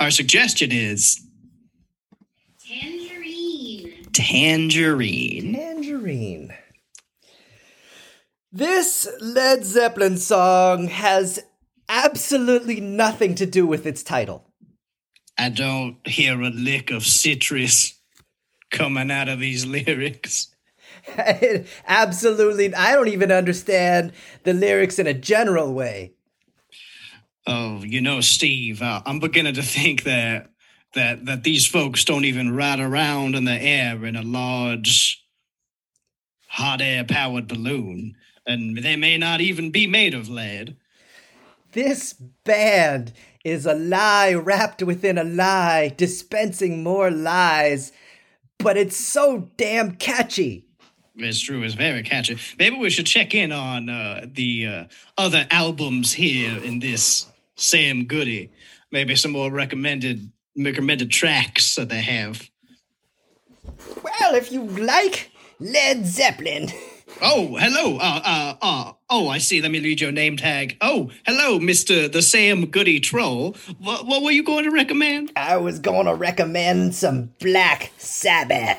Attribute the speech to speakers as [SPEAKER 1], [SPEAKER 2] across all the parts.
[SPEAKER 1] Our suggestion is
[SPEAKER 2] Tangerine.
[SPEAKER 1] tangerine.
[SPEAKER 3] Tangerine. This Led Zeppelin song has absolutely nothing to do with its title.
[SPEAKER 1] I don't hear a lick of citrus coming out of these lyrics.
[SPEAKER 3] absolutely, I don't even understand the lyrics in a general way.
[SPEAKER 1] Oh, you know, Steve, uh, I'm beginning to think that that that these folks don't even ride around in the air in a large hot air powered balloon, and they may not even be made of lead.
[SPEAKER 3] This band is a lie wrapped within a lie, dispensing more lies, but it's so damn catchy.
[SPEAKER 1] It's true. It's very catchy. Maybe we should check in on uh, the uh, other albums here in this Sam Goody. Maybe some more recommended recommended tracks that they have.
[SPEAKER 3] Well, if you like Led Zeppelin.
[SPEAKER 1] Oh, hello. Uh, uh, uh, oh, I see. Let me read your name tag. Oh, hello, Mister the Sam Goody Troll. What, what were you going to recommend?
[SPEAKER 3] I was going to recommend some Black Sabbath.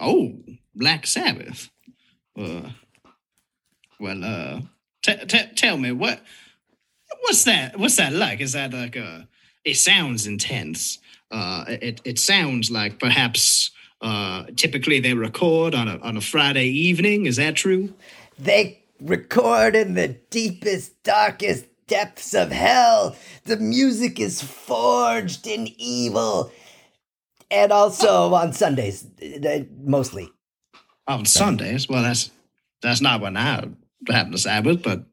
[SPEAKER 1] Oh, Black Sabbath. Uh, well, uh, t- t- tell me what what's that? What's that like? Is that like a? It sounds intense. Uh, it it sounds like perhaps uh typically they record on a on a Friday evening. Is that true?
[SPEAKER 3] They record in the deepest, darkest depths of hell. The music is forged in evil. And also on Sundays, mostly.
[SPEAKER 1] On Sundays? Well, that's that's not when I happen to Sabbath, but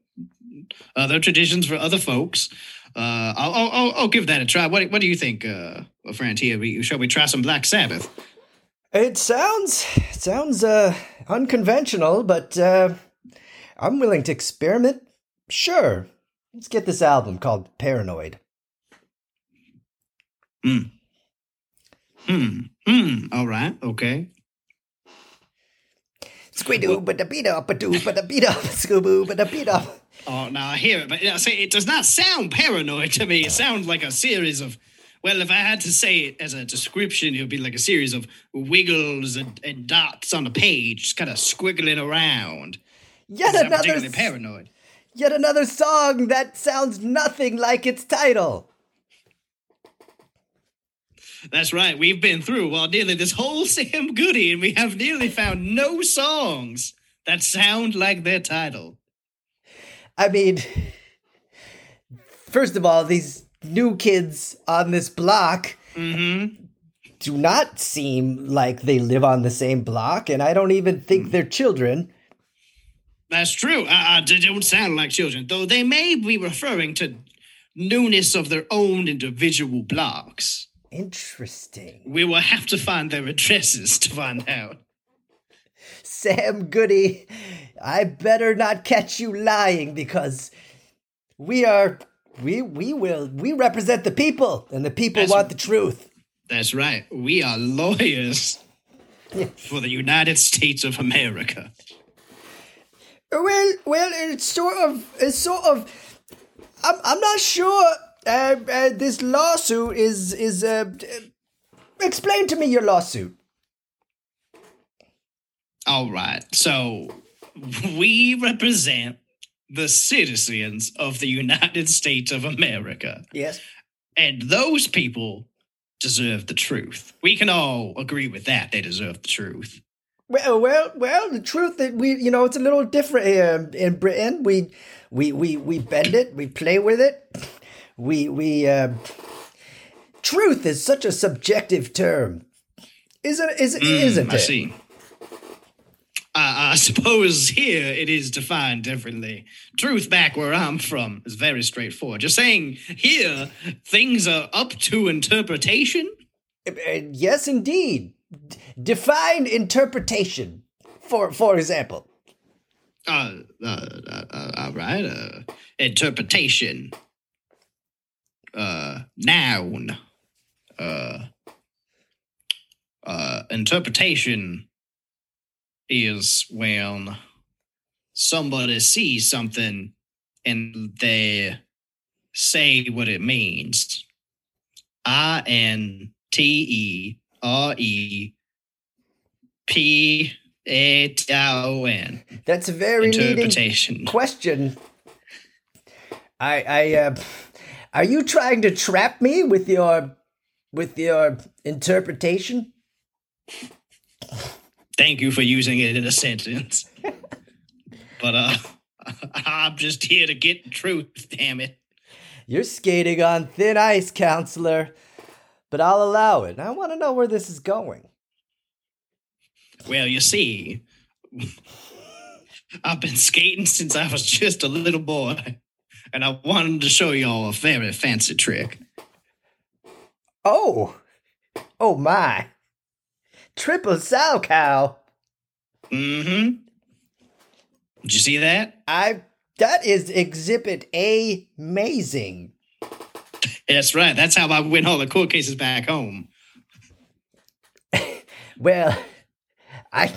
[SPEAKER 1] other traditions for other folks. Uh, I'll, I'll, I'll, I'll give that a try. What, what do you think, uh, friend here? We, shall we try some Black Sabbath?
[SPEAKER 3] It sounds it sounds uh, unconventional, but uh, I'm willing to experiment. Sure, let's get this album called Paranoid.
[SPEAKER 1] Hmm. Hmm. Hmm. All right. Okay.
[SPEAKER 3] Squidoo, but the beat up, but do, but the beat up, scooboo, but the beat up.
[SPEAKER 1] Oh, now I hear it, but know, say it does not sound paranoid to me. It sounds like a series of, well, if I had to say it as a description, it would be like a series of wiggles and, and dots on a page, just kind of squiggling around.
[SPEAKER 3] Yet
[SPEAKER 1] It's
[SPEAKER 3] another,
[SPEAKER 1] paranoid.
[SPEAKER 3] yet another song that sounds nothing like its title.
[SPEAKER 1] That's right. We've been through well nearly this whole Sam Goody, and we have nearly found no songs that sound like their title.
[SPEAKER 3] I mean, first of all, these new kids on this block
[SPEAKER 1] Mm-hmm.
[SPEAKER 3] do not seem like they live on the same block, and I don't even think they're children.
[SPEAKER 1] That's true. Uh, uh, they don't sound like children, though they may be referring to newness of their own individual blocks.
[SPEAKER 3] Interesting.
[SPEAKER 1] We will have to find their addresses to find out.
[SPEAKER 3] Sam Goody, I better not catch you lying because we are we we will we represent the people and the people
[SPEAKER 1] That's-
[SPEAKER 3] want the truth.
[SPEAKER 1] That's right. We are lawyers for the United States of America.
[SPEAKER 3] Well, well, it's sort of it's sort of I'm I'm not sure uh, uh, this lawsuit is is uh, uh, explain to me your lawsuit.
[SPEAKER 1] All right. So we represent the citizens of the United States of America.
[SPEAKER 3] Yes.
[SPEAKER 1] And those people deserve the truth. We can all agree with that. They deserve the truth.
[SPEAKER 3] Well, well, well. The truth that we, you know, it's a little different here in Britain. We, we, we, we bend it. We play with it. We, we. Uh, truth is such a subjective term, isn't? Is isn't
[SPEAKER 1] Mm, I
[SPEAKER 3] it?
[SPEAKER 1] see. I, I suppose here it is defined differently. Truth back where I'm from is very straightforward. Just saying here things are up to interpretation.
[SPEAKER 3] Uh, yes, indeed. Define interpretation. For for example.
[SPEAKER 1] Uh, uh, uh, uh, all right. Uh, interpretation. Uh, noun. Uh, uh, interpretation is when somebody sees something and they say what it means. I N T E R E P A T O N.
[SPEAKER 3] That's a very
[SPEAKER 1] Interpretation.
[SPEAKER 3] question. I, I, uh, are you trying to trap me with your, with your interpretation?
[SPEAKER 1] Thank you for using it in a sentence. but uh I'm just here to get the truth, damn it.
[SPEAKER 3] You're skating on thin ice, counselor. But I'll allow it. I want to know where this is going.
[SPEAKER 1] Well, you see, I've been skating since I was just a little boy, and I wanted to show y'all a very fancy trick.
[SPEAKER 3] Oh, oh my. Triple Salchow.
[SPEAKER 1] Mm-hmm. Did you see that?
[SPEAKER 3] I, that is exhibit A amazing.
[SPEAKER 1] That's right. That's how I win all the court cases back home.
[SPEAKER 3] Well, I,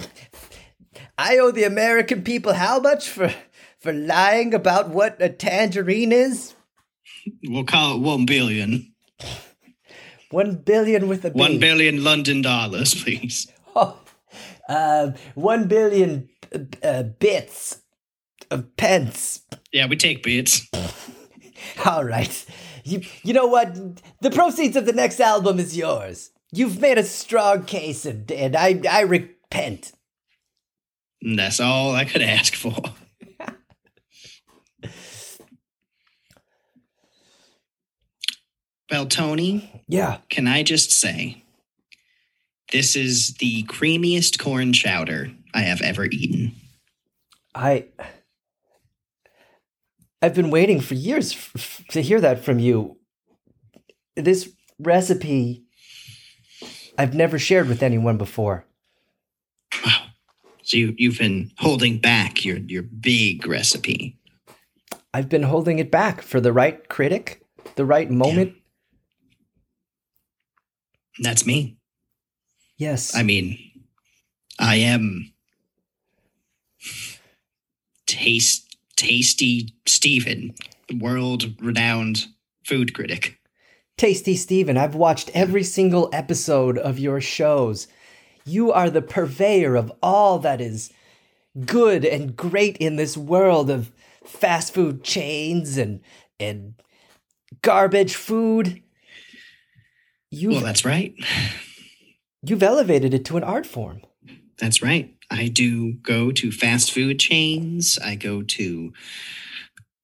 [SPEAKER 3] I owe the American people how much for, for lying about what a tangerine is?
[SPEAKER 1] We'll call it one billion.
[SPEAKER 3] One billion with a B.
[SPEAKER 1] One billion London dollars, please.
[SPEAKER 3] Oh, uh, one billion uh, bits of pence.
[SPEAKER 1] Yeah, we take bits.
[SPEAKER 3] All right. You, you know what? The proceeds of the next album is yours. You've made a strong case, and, and I, I repent.
[SPEAKER 1] And that's all I could ask for. Well, Tony,
[SPEAKER 3] Yeah.
[SPEAKER 1] can I just say, this is the creamiest corn chowder I have ever eaten.
[SPEAKER 3] I. I've been waiting for years f- to hear that from you. This recipe I've never shared with anyone before.
[SPEAKER 1] Wow. So you, you've been holding back your, your big recipe.
[SPEAKER 3] I've been holding it back for the right critic, the right moment.
[SPEAKER 1] That's me.
[SPEAKER 3] Yes.
[SPEAKER 1] I mean, I am taste tasty Stephen, world renowned food critic.
[SPEAKER 3] Tasty Steven, I've watched every single episode of your shows. You are the purveyor of all that is good and great in this world of fast food chains and and garbage food. You've
[SPEAKER 1] Well, that's right.
[SPEAKER 3] you've elevated it to an art form.
[SPEAKER 1] That's right. I do go to fast food chains. I go to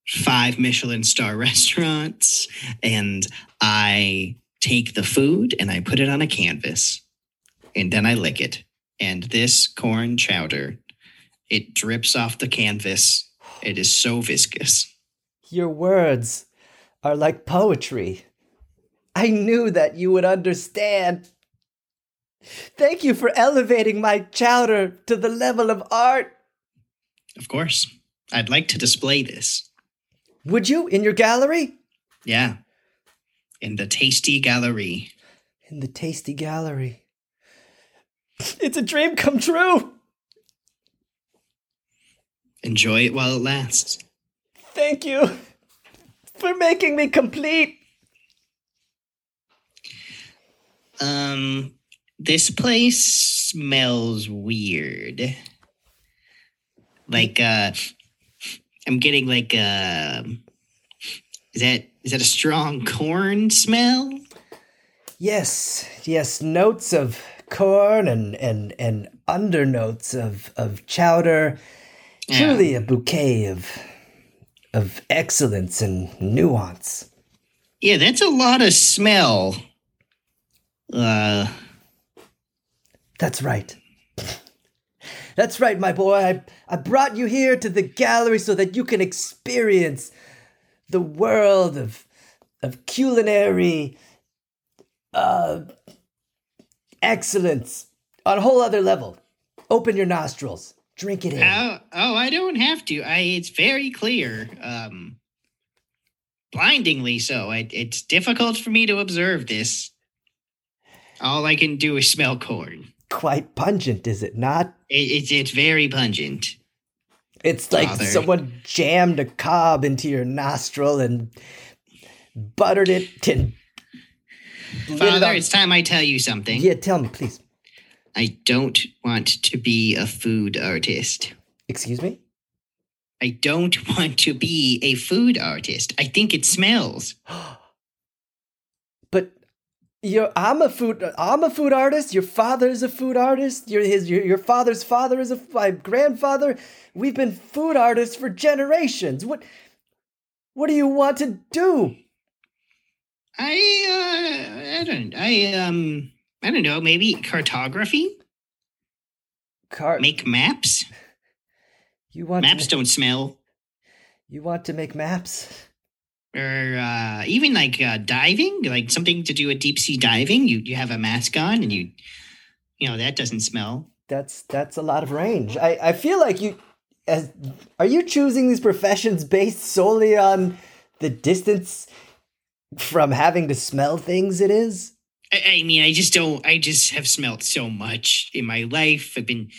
[SPEAKER 1] five Michelin star restaurants and I take the food and I put it on a canvas and then I lick it. And this corn chowder, it drips off the canvas. It is so viscous.
[SPEAKER 3] Your words are like poetry. I knew that you would understand. Thank you for elevating my chowder to the level of art.
[SPEAKER 1] Of course, I'd like to display this.
[SPEAKER 3] Would you in your gallery?
[SPEAKER 1] Yeah. In the tasty gallery.
[SPEAKER 3] In the tasty gallery. It's a dream come true.
[SPEAKER 1] Enjoy it while it lasts.
[SPEAKER 3] Thank you for making me complete.
[SPEAKER 1] Um, this place smells weird. Like, uh, I'm getting like, uh, is that is that a strong corn smell?
[SPEAKER 3] Yes, yes, notes of corn and and and undernotes of of chowder.
[SPEAKER 1] Yeah.
[SPEAKER 3] Truly a bouquet of of excellence and nuance.
[SPEAKER 1] Yeah, that's a lot of smell. Uh,
[SPEAKER 3] That's right. That's right, my boy. I, I brought you here to the gallery so that you can experience the world of of culinary uh, excellence on a whole other level. Open your nostrils. Drink it in.
[SPEAKER 1] oh, oh, I don't have to. I it's very clear. Um, blindingly so. I, it's difficult for me to observe this. All I can do is smell corn.
[SPEAKER 3] Quite pungent, is it not?
[SPEAKER 1] It, it's it's very pungent.
[SPEAKER 3] It's like
[SPEAKER 1] Father.
[SPEAKER 3] someone jammed a cob into your nostril and buttered it and lit it
[SPEAKER 1] Father, it's time I tell you something.
[SPEAKER 3] Yeah, tell me, please.
[SPEAKER 1] I don't want to be a food artist.
[SPEAKER 3] Excuse me?
[SPEAKER 1] I don't want to be a food artist. I think it smells.
[SPEAKER 3] You're, I'm a food I'm a food artist. Your father is a food artist. Your his your, your father's father is a my grandfather. We've been food artists for generations. What what do you want to do?
[SPEAKER 1] I uh I don't I um I don't know, maybe cartography?
[SPEAKER 3] Car-
[SPEAKER 1] Make maps?
[SPEAKER 3] you want
[SPEAKER 1] Maps
[SPEAKER 3] to,
[SPEAKER 1] don't smell.
[SPEAKER 3] you want to make maps?
[SPEAKER 1] Or uh even like uh diving, like something to do with deep sea diving. You you have a mask on and you you know, that doesn't smell.
[SPEAKER 3] That's that's a lot of range. I I feel like you as are you choosing these professions based solely on the distance from having to smell things it is?
[SPEAKER 1] I, I mean, I just don't. I just have smelled so much in my life. I've been,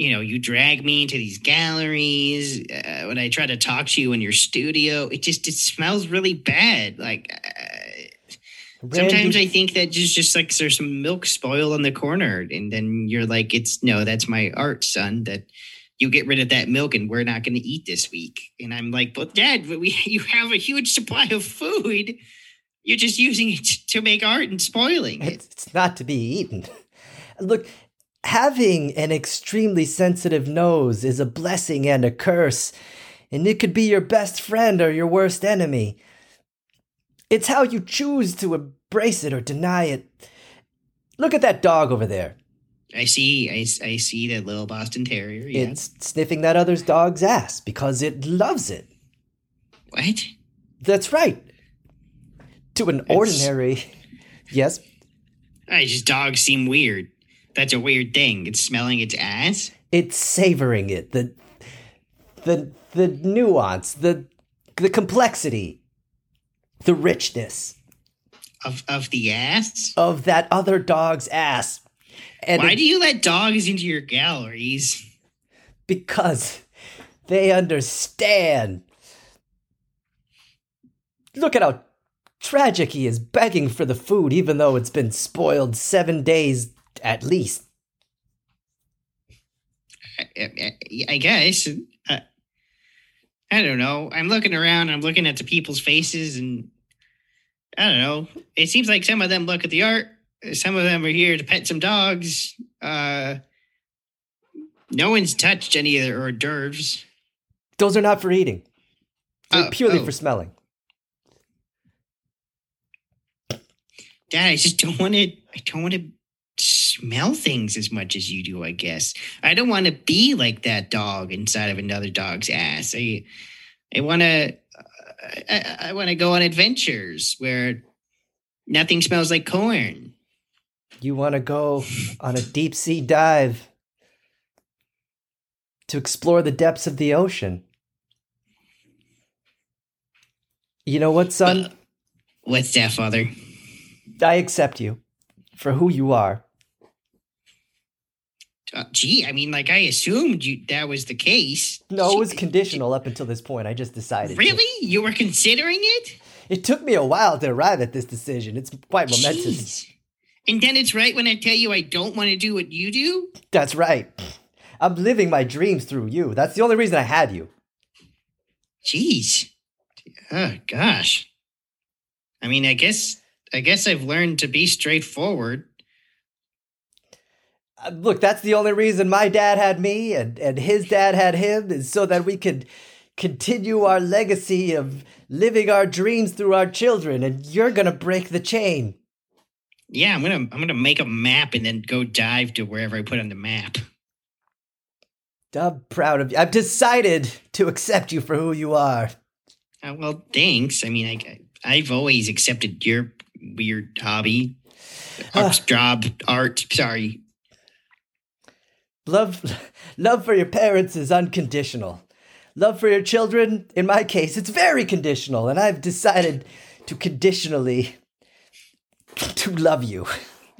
[SPEAKER 1] you know, you drag me into these galleries. Uh, when I try to talk to you in your studio, it just it smells really bad. Like uh, sometimes I think that just just like there's some milk spoiled on the corner, and then you're like, it's no, that's my art, son. That you get rid of that milk, and we're not going to eat this week. And I'm like, but Dad, but we you have a huge supply of food. You're just using it to make art and spoiling it.
[SPEAKER 3] It's not to be eaten. Look, having an extremely sensitive nose is a blessing and a curse, and it could be your best friend or your worst enemy. It's how you choose to embrace it or deny it. Look at that dog over there.
[SPEAKER 1] I see. I, I see that little Boston Terrier. Yeah.
[SPEAKER 3] It's sniffing that other dog's ass because it loves it.
[SPEAKER 1] what?
[SPEAKER 3] That's right. To an ordinary. Yes,
[SPEAKER 1] I just dogs seem weird. That's a weird thing. It's smelling its ass.
[SPEAKER 3] it's savoring it. The the the nuance, the the complexity, the richness
[SPEAKER 1] Of of the ass.
[SPEAKER 3] of that other dog's ass. And
[SPEAKER 1] Why
[SPEAKER 3] it-
[SPEAKER 1] do you let dogs into your galleries?
[SPEAKER 3] because they understand. Look at how tragic he is begging for the food, even though it's been spoiled seven days at least.
[SPEAKER 1] I, I, I guess. Uh, I don't know. I'm looking around. I'm looking at the people's faces, and I don't know. It seems like some of them look at the art. Some of them are here to pet some dogs. Uh, no one's touched any of their hors d'oeuvres.
[SPEAKER 3] Those are not for eating. They're
[SPEAKER 1] Oh,
[SPEAKER 3] purely
[SPEAKER 1] oh.
[SPEAKER 3] for smelling.
[SPEAKER 1] Dad, I just don't want to. I don't want to smell things as much as you do. I guess I don't want to be like that dog inside of another dog's ass. I, I want to. I, I want to go on adventures where nothing smells like corn.
[SPEAKER 3] You want to go on a deep sea dive to explore the depths of the ocean. You know what, son?
[SPEAKER 1] What's that, Father?
[SPEAKER 3] I accept you for who you are.
[SPEAKER 1] Uh, gee, I mean, like I assumed you that was the case.
[SPEAKER 3] No, it was conditional up until this point. I just decided. to.
[SPEAKER 1] Really? You were considering it?
[SPEAKER 3] It took me a while to arrive at this decision. It's quite momentous.
[SPEAKER 1] Jeez. And then it's right when I tell you I don't want to do what you do?
[SPEAKER 3] That's right. I'm living my dreams through you. That's the only reason I had you.
[SPEAKER 1] Jeez. Oh gosh. I mean, I guess I guess I've learned to be straightforward.
[SPEAKER 3] Uh, Look, that's the only reason my dad had me and, and his dad had him is so that we could continue our legacy of living our dreams through our children. And you're going to break the chain.
[SPEAKER 1] Yeah, I'm gonna I'm gonna make a map and then go dive to wherever I put on the map.
[SPEAKER 3] I'm proud of you. I've decided to accept you for who you are.
[SPEAKER 1] Uh, well, thanks. I mean, I I've always accepted your weird hobby, art, job, art. Sorry.
[SPEAKER 3] Love, love for your parents is unconditional. Love for your children, in my case, it's very conditional, and I've decided to conditionally to love you.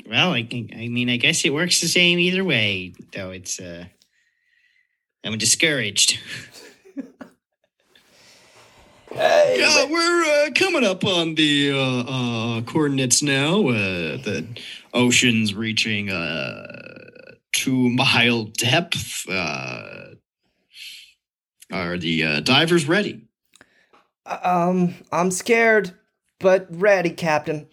[SPEAKER 1] Well, I I mean, I guess it works the same either way. Though it's uh, I'm discouraged.
[SPEAKER 3] Hey,
[SPEAKER 1] Yeah, we're uh, coming up on the uh, uh, coordinates now. Uh, the ocean's reaching uh, two mile depth. Uh, are the uh, divers ready?
[SPEAKER 3] um, I'm scared, but ready, Captain.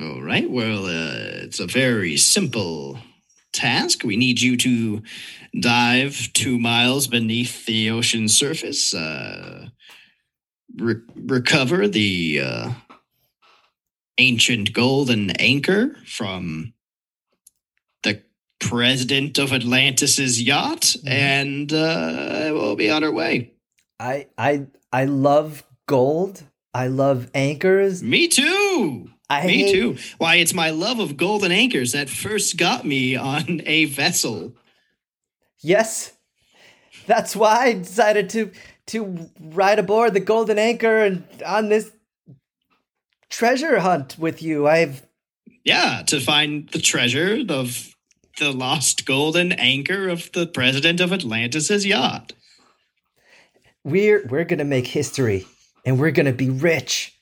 [SPEAKER 1] All right. Well, uh, it's a very simple task. We need you to dive two miles beneath the ocean surface, uh, re- recover the uh, ancient golden anchor from the president of Atlantis's yacht, and uh, we'll be on our way.
[SPEAKER 3] I I I love gold. I love anchors.
[SPEAKER 1] Me too.
[SPEAKER 3] I
[SPEAKER 1] Me
[SPEAKER 3] hate-
[SPEAKER 1] too. Why, it's my love of golden anchors that first got me on a vessel.
[SPEAKER 3] Yes, that's why I decided to to ride aboard the Golden Anchor and on this treasure hunt with you. I've
[SPEAKER 1] Yeah, to find the treasure of the lost golden anchor of the president of Atlantis's yacht.
[SPEAKER 3] we're we're gonna make history and we're gonna be rich.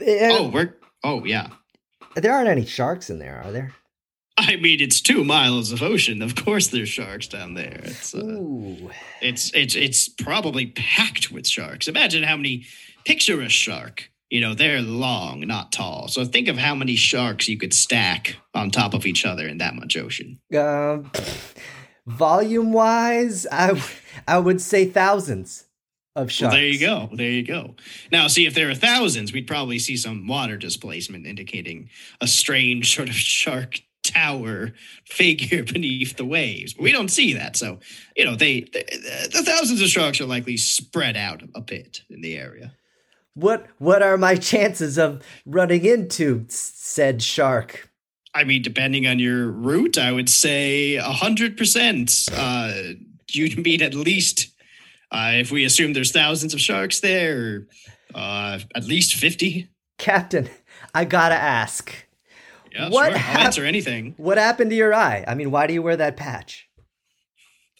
[SPEAKER 1] Oh, we're oh yeah.
[SPEAKER 3] there aren't any sharks in there, are there?
[SPEAKER 1] I mean, it's two miles of ocean. Of course, there's sharks down there. It's uh,
[SPEAKER 3] Ooh,
[SPEAKER 1] it's it's it's probably packed with sharks. Imagine how many. Picture a shark. You know, they're long, not tall. So think of how many sharks you could stack on top of each other in that much ocean.
[SPEAKER 3] um, volume wise, I w- I would say thousands of
[SPEAKER 1] Well,
[SPEAKER 3] sharks.
[SPEAKER 1] there you go. There you go. Now, see, if there are thousands, we'd probably see some water displacement indicating a strange sort of shark tower figure beneath the waves. But we don't see that. So, you know, they, the, the thousands of sharks are likely spread out a bit in the area.
[SPEAKER 3] What what are my chances of running into said shark?
[SPEAKER 1] I mean, depending on your route, I would say a hundred percent. Uh, you'd meet at least, uh, if we assume there's thousands of sharks there, uh, at least fifty.
[SPEAKER 3] Captain, I gotta ask.
[SPEAKER 1] Yeah,
[SPEAKER 3] What
[SPEAKER 1] sure. I'll answer anything.
[SPEAKER 3] What happened to your eye? I mean, why do you wear that patch?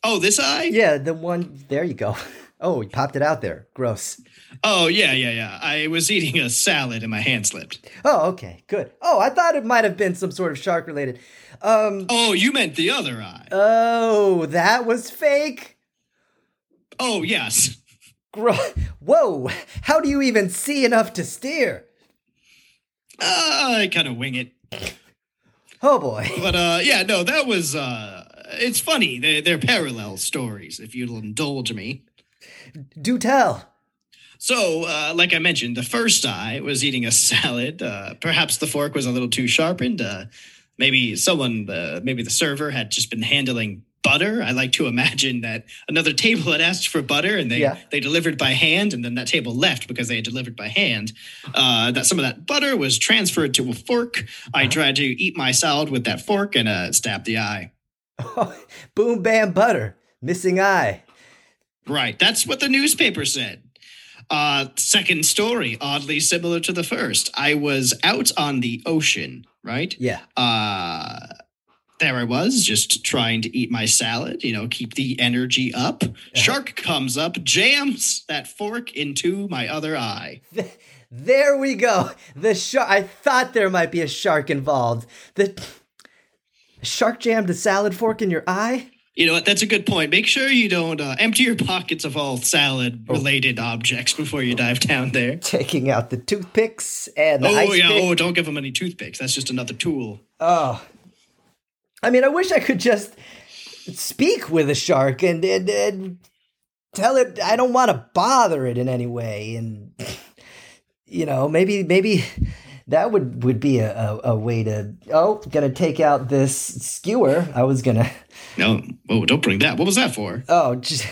[SPEAKER 1] Oh, this eye?
[SPEAKER 3] Yeah, the one. There you go. Oh, you popped it out there. Gross.
[SPEAKER 1] Oh, yeah, yeah, yeah. I was eating a salad and my hand slipped.
[SPEAKER 3] Oh, okay, good. Oh, I thought it might have been some sort of shark related. Um.
[SPEAKER 1] Oh, you meant the other eye.
[SPEAKER 3] Oh, that was fake.
[SPEAKER 1] Oh, yes.
[SPEAKER 3] Gro- Whoa! How do you even see enough to steer?
[SPEAKER 1] Uh, I kind of wing it.
[SPEAKER 3] Oh boy.
[SPEAKER 1] But uh, yeah, no, that was. Uh, it's funny. They're, they're parallel stories, if you'll indulge me.
[SPEAKER 3] Do tell.
[SPEAKER 1] So, uh, like I mentioned, the first eye was eating a salad. Uh, perhaps the fork was a little too sharpened. Uh, maybe someone, uh, maybe the server had just been handling butter. I like to imagine that another table had asked for butter and they,
[SPEAKER 3] Yeah.
[SPEAKER 1] they delivered by hand, and then that table left because they had delivered by hand. Uh, that some of that butter was transferred to a fork. I tried to eat my salad with that fork and uh, stabbed the eye.
[SPEAKER 3] Boom bam butter. Missing eye.
[SPEAKER 1] Right. That's what the newspaper said. Uh, second story, oddly similar to the first. I was out on the ocean, right?
[SPEAKER 3] Yeah.
[SPEAKER 1] Uh, there I was, just trying to eat my salad, you know, keep the energy up. Shark comes up, jams that fork into my other eye.
[SPEAKER 3] There we go. The shark. I thought there might be a shark involved. The shark jammed a salad fork in your eye.
[SPEAKER 1] You know what? That's a good point. Make sure you don't uh, empty your pockets of all salad related objects before you dive down there.
[SPEAKER 3] Taking out the toothpicks and the
[SPEAKER 1] Oh, yeah.
[SPEAKER 3] pick.
[SPEAKER 1] Oh, don't give them any toothpicks. That's just another tool.
[SPEAKER 3] Oh. I mean, I wish I could just speak with a shark and, and, and tell it I don't want to bother it in any way. And, you know, maybe, maybe that would, would be a, a, a way to, oh, gonna take out this skewer. I was gonna,
[SPEAKER 1] No. Oh, don't bring that. What was that for?
[SPEAKER 3] oh, just,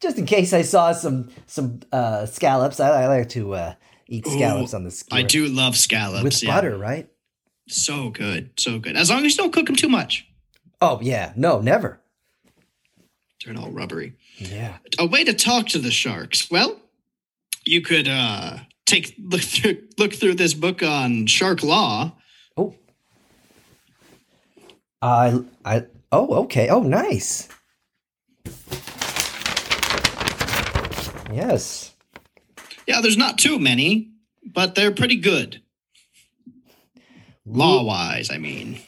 [SPEAKER 3] just in case I saw some, some, uh, scallops. I, I like to, uh, eat scallops on the skewer.
[SPEAKER 1] I do love scallops.
[SPEAKER 3] With
[SPEAKER 1] yeah.
[SPEAKER 3] butter, right?
[SPEAKER 1] So good. So good. As long as you don't cook them too much.
[SPEAKER 3] Oh, yeah. No, never.
[SPEAKER 1] Turn all rubbery.
[SPEAKER 3] Yeah.
[SPEAKER 1] A way to talk to the sharks. Well, you could uh take look through look through this book on shark law.
[SPEAKER 3] Oh. I I oh okay. Oh nice. Yes.
[SPEAKER 1] Yeah, there's not too many, but they're pretty good. Law wise, I mean.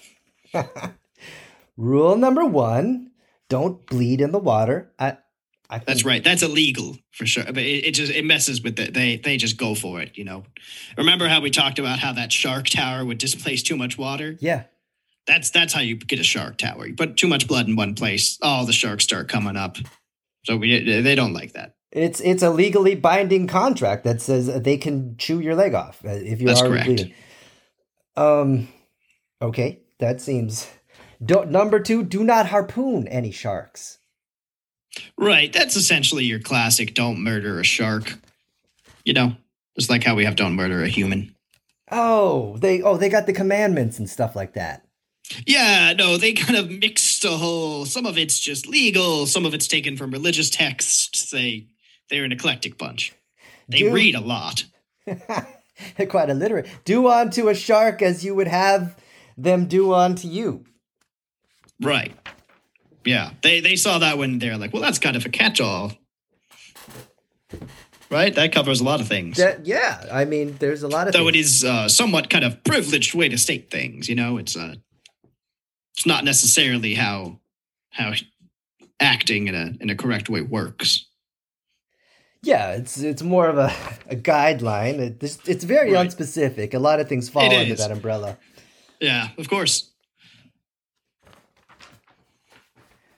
[SPEAKER 3] Rule number one: don't bleed in the water. I, I
[SPEAKER 1] That's right. That's illegal for sure. But it, it just it messes with it. They they just go for it. You know. Remember how we talked about how that shark tower would displace too much water?
[SPEAKER 3] Yeah.
[SPEAKER 1] That's that's how you get a shark tower. You put too much blood in one place, all the sharks start coming up. So we they don't like that.
[SPEAKER 3] It's it's a legally binding contract that says they can chew your leg off uh, if you're
[SPEAKER 1] That's
[SPEAKER 3] already
[SPEAKER 1] correct.
[SPEAKER 3] bleeding. Um, okay, that seems. Don't, number two: do not harpoon any sharks.
[SPEAKER 1] Right. That's essentially your classic don't murder a shark. You know, just like how we have don't murder a human.
[SPEAKER 3] Oh, they oh they got the commandments and stuff like that.
[SPEAKER 1] Yeah, no, they kind of mixed a whole some of it's just legal, some of it's taken from religious texts. They they're an eclectic bunch. They
[SPEAKER 3] Dude.
[SPEAKER 1] read a lot.
[SPEAKER 3] They're quite illiterate. Do unto a shark as you would have them do unto you.
[SPEAKER 1] Right. Yeah. They they saw that when they're like, well, that's kind of a catch-all. Right? That covers a lot of things.
[SPEAKER 3] That, yeah, I mean, there's a lot of.
[SPEAKER 1] Though it
[SPEAKER 3] things.
[SPEAKER 1] is uh, somewhat kind of privileged way to state things, you know, it's uh it's not necessarily how how acting in a in a correct way works.
[SPEAKER 3] Yeah, it's it's more of a, a guideline. It, it's, it's very
[SPEAKER 1] Right.
[SPEAKER 3] unspecific. A lot of things fall
[SPEAKER 1] It
[SPEAKER 3] under
[SPEAKER 1] is.
[SPEAKER 3] that umbrella.
[SPEAKER 1] Yeah, of course.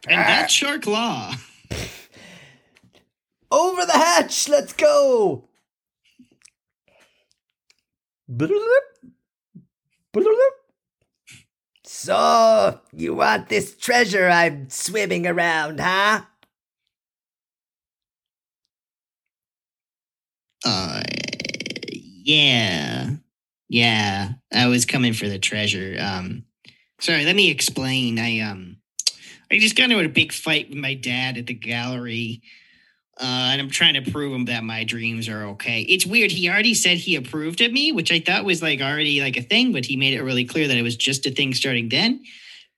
[SPEAKER 1] And that's shark law.
[SPEAKER 3] Over the hatch, let's go. So, you want this treasure I'm swimming around, huh?
[SPEAKER 1] Uh, yeah, yeah. I was coming for the treasure. Um, sorry. Let me explain. I um, I just got into a big fight with my dad at the gallery. Uh, and I'm trying to prove him that my dreams are okay. It's weird. He already said he approved of me, which I thought was like already like a thing, but he made it really clear that it was just a thing starting then.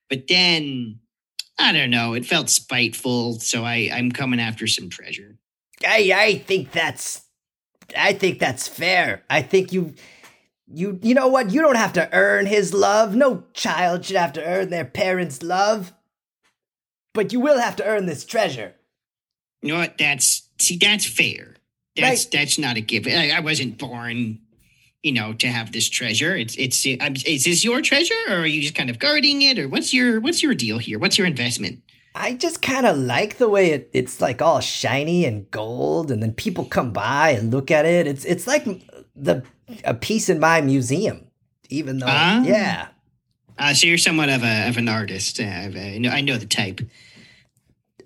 [SPEAKER 1] But then I don't know. It felt spiteful, so I I'm coming after some treasure.
[SPEAKER 3] I I think that's I think that's fair. I think you you you know what? You don't have to earn his love. No child should have to earn their parents' love. But you will have to earn this treasure.
[SPEAKER 1] You know what? That's see, that's fair. That's
[SPEAKER 3] Right.
[SPEAKER 1] that's not a given. I, I wasn't born, you know, to have this treasure. It's it's. I'm, is this your treasure, or are you just kind of guarding it, or what's your what's your deal here? What's your investment?
[SPEAKER 3] I just kind of like the way it, it's like all shiny and gold, and then people come by and look at it. It's it's like the a piece in my museum, even though
[SPEAKER 1] Ah.
[SPEAKER 3] yeah.
[SPEAKER 1] Uh, so you're somewhat of a of an artist. Uh, I know I know the type.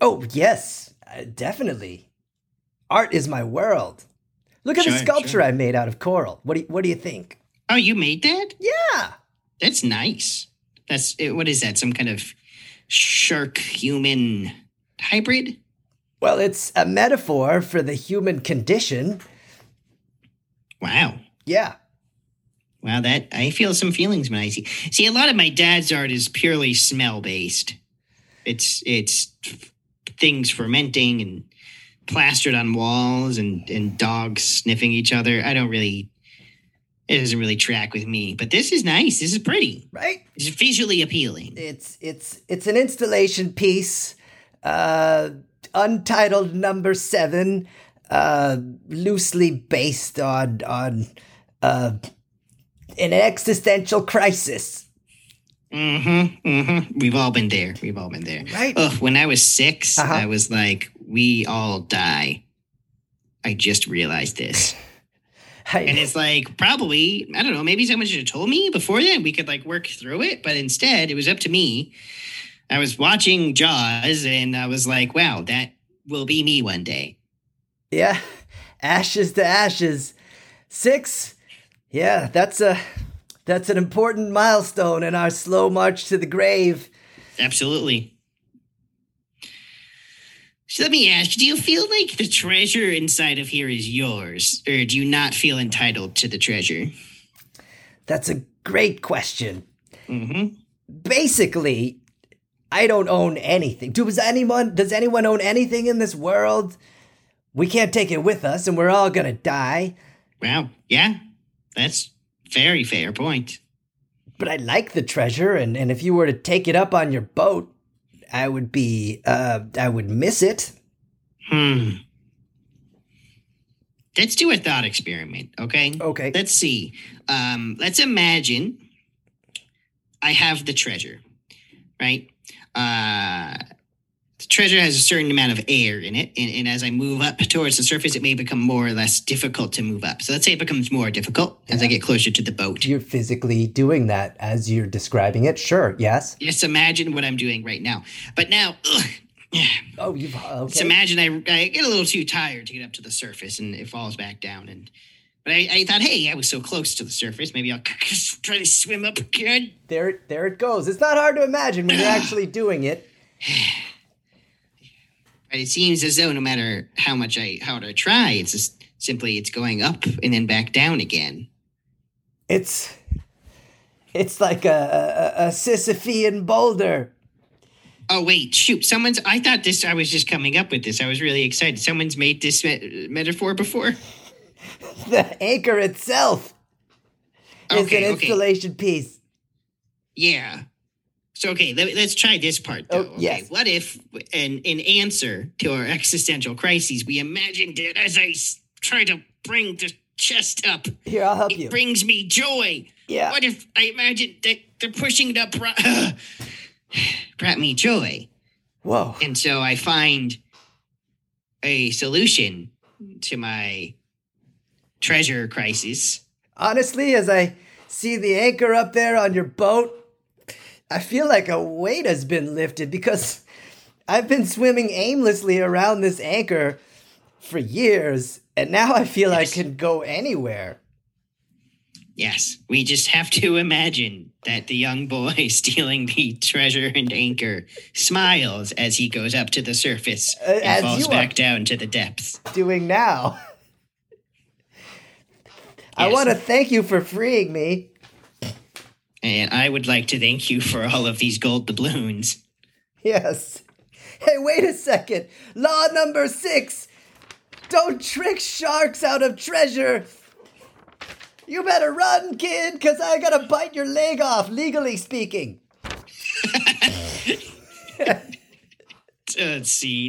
[SPEAKER 3] Oh yes, uh, definitely. Art is my world. Look at the sculpture
[SPEAKER 1] sure.
[SPEAKER 3] I made out of coral. What do you, what do you think?
[SPEAKER 1] Oh, you made that?
[SPEAKER 3] Yeah.
[SPEAKER 1] That's nice. That's what is that? Some kind of shark human hybrid?
[SPEAKER 3] Well, it's a metaphor for the human condition.
[SPEAKER 1] Wow.
[SPEAKER 3] Yeah.
[SPEAKER 1] Wow, that I feel some feelings when I see. See, a lot of my dad's art is purely smell based. It's it's things fermenting and plastered on walls and and dogs sniffing each other. I don't really. It doesn't really track with me, but this is nice. This is pretty.
[SPEAKER 3] Right?
[SPEAKER 1] It's visually appealing.
[SPEAKER 3] It's it's it's an installation piece, uh, untitled number seven, uh, loosely based on on uh, an existential crisis.
[SPEAKER 1] Mm-hmm. Mm-hmm. We've all been there. We've all been there.
[SPEAKER 3] Right.
[SPEAKER 1] Ugh, when I was 6
[SPEAKER 3] Uh-huh.
[SPEAKER 1] I was like, we all die. I just realized this.
[SPEAKER 3] I-
[SPEAKER 1] And it's like probably I don't know. Maybe someone should have told me before then. We could like work through it, but instead it was up to me. I was watching Jaws, and I was like, "Wow, that will be me one day."
[SPEAKER 3] yeah, ashes to ashes. Six. Yeah, that's a that's an important milestone in our slow march to the grave.
[SPEAKER 1] Absolutely. So let me ask: Do you feel like the treasure inside of here is yours, or do you not feel entitled to the treasure?
[SPEAKER 3] That's a great question.
[SPEAKER 1] Mm-hmm.
[SPEAKER 3] basically i don't own anything does anyone does anyone own anything in this world We can't take it with us, and we're all gonna die.
[SPEAKER 1] Well, yeah, that's very fair point.
[SPEAKER 3] But I like the treasure, and, and if you were to take it up on your boat, I would be, uh, I would miss it.
[SPEAKER 1] Hmm. Let's do a thought experiment, okay?
[SPEAKER 3] Okay.
[SPEAKER 1] Let's see. Um, let's imagine I have the treasure, right? Uh, treasure has a certain amount of air in it, and, and as I move up towards the surface, it may become more or less difficult to move up. So let's say it becomes more difficult as I get closer to the boat.
[SPEAKER 3] You're physically doing that as you're describing it. Sure, yes.
[SPEAKER 1] Just imagine what I'm doing right now. But now, ugh,
[SPEAKER 3] Oh, you've uh,
[SPEAKER 1] Let's
[SPEAKER 3] okay.
[SPEAKER 1] imagine I, I get a little too tired to get up to the surface and it falls back down. And but I, I thought, hey, I was so close to the surface, maybe I'll try to swim up again.
[SPEAKER 3] There, there it goes. It's not hard to imagine when you're actually doing it.
[SPEAKER 1] But it seems as though no matter how much I how to try, it's just simply it's going up and then back down again.
[SPEAKER 3] It's, it's like a, a, a Sisyphean boulder.
[SPEAKER 1] Oh wait, shoot! Someone's. I thought this. I was just coming up with this. I was really excited. Someone's made this me- metaphor before.
[SPEAKER 3] The anchor itself is an
[SPEAKER 1] okay.
[SPEAKER 3] installation piece.
[SPEAKER 1] Yeah. So okay, let, us try this part though.
[SPEAKER 3] Oh,
[SPEAKER 1] okay,
[SPEAKER 3] yes.
[SPEAKER 1] what if, in in answer to our existential crises, we imagined it as I try to bring the chest up,
[SPEAKER 3] Here, I'll help you.
[SPEAKER 1] it
[SPEAKER 3] you.
[SPEAKER 1] brings me joy.
[SPEAKER 3] Yeah.
[SPEAKER 1] What if I imagine that they're pushing it up, brought, brought me joy,
[SPEAKER 3] Whoa.
[SPEAKER 1] and so I find a solution to my treasure crisis.
[SPEAKER 3] Honestly, as I see the anchor up there on your boat, I feel like a weight has been lifted because I've been swimming aimlessly around this anchor for years, and now I feel I can go anywhere.
[SPEAKER 1] Yes, we just have to imagine that the young boy stealing the treasure and anchor smiles as he goes up to the surface
[SPEAKER 3] Uh, as
[SPEAKER 1] and falls back down to the depths.
[SPEAKER 3] Doing now. I want to thank you for freeing me.
[SPEAKER 1] And I would like to thank you for all of these gold doubloons.
[SPEAKER 3] Yes. Hey, wait a second. Law number six don't trick sharks out of treasure. You better run, kid, because I gotta bite your leg off, legally speaking.
[SPEAKER 1] Let's see.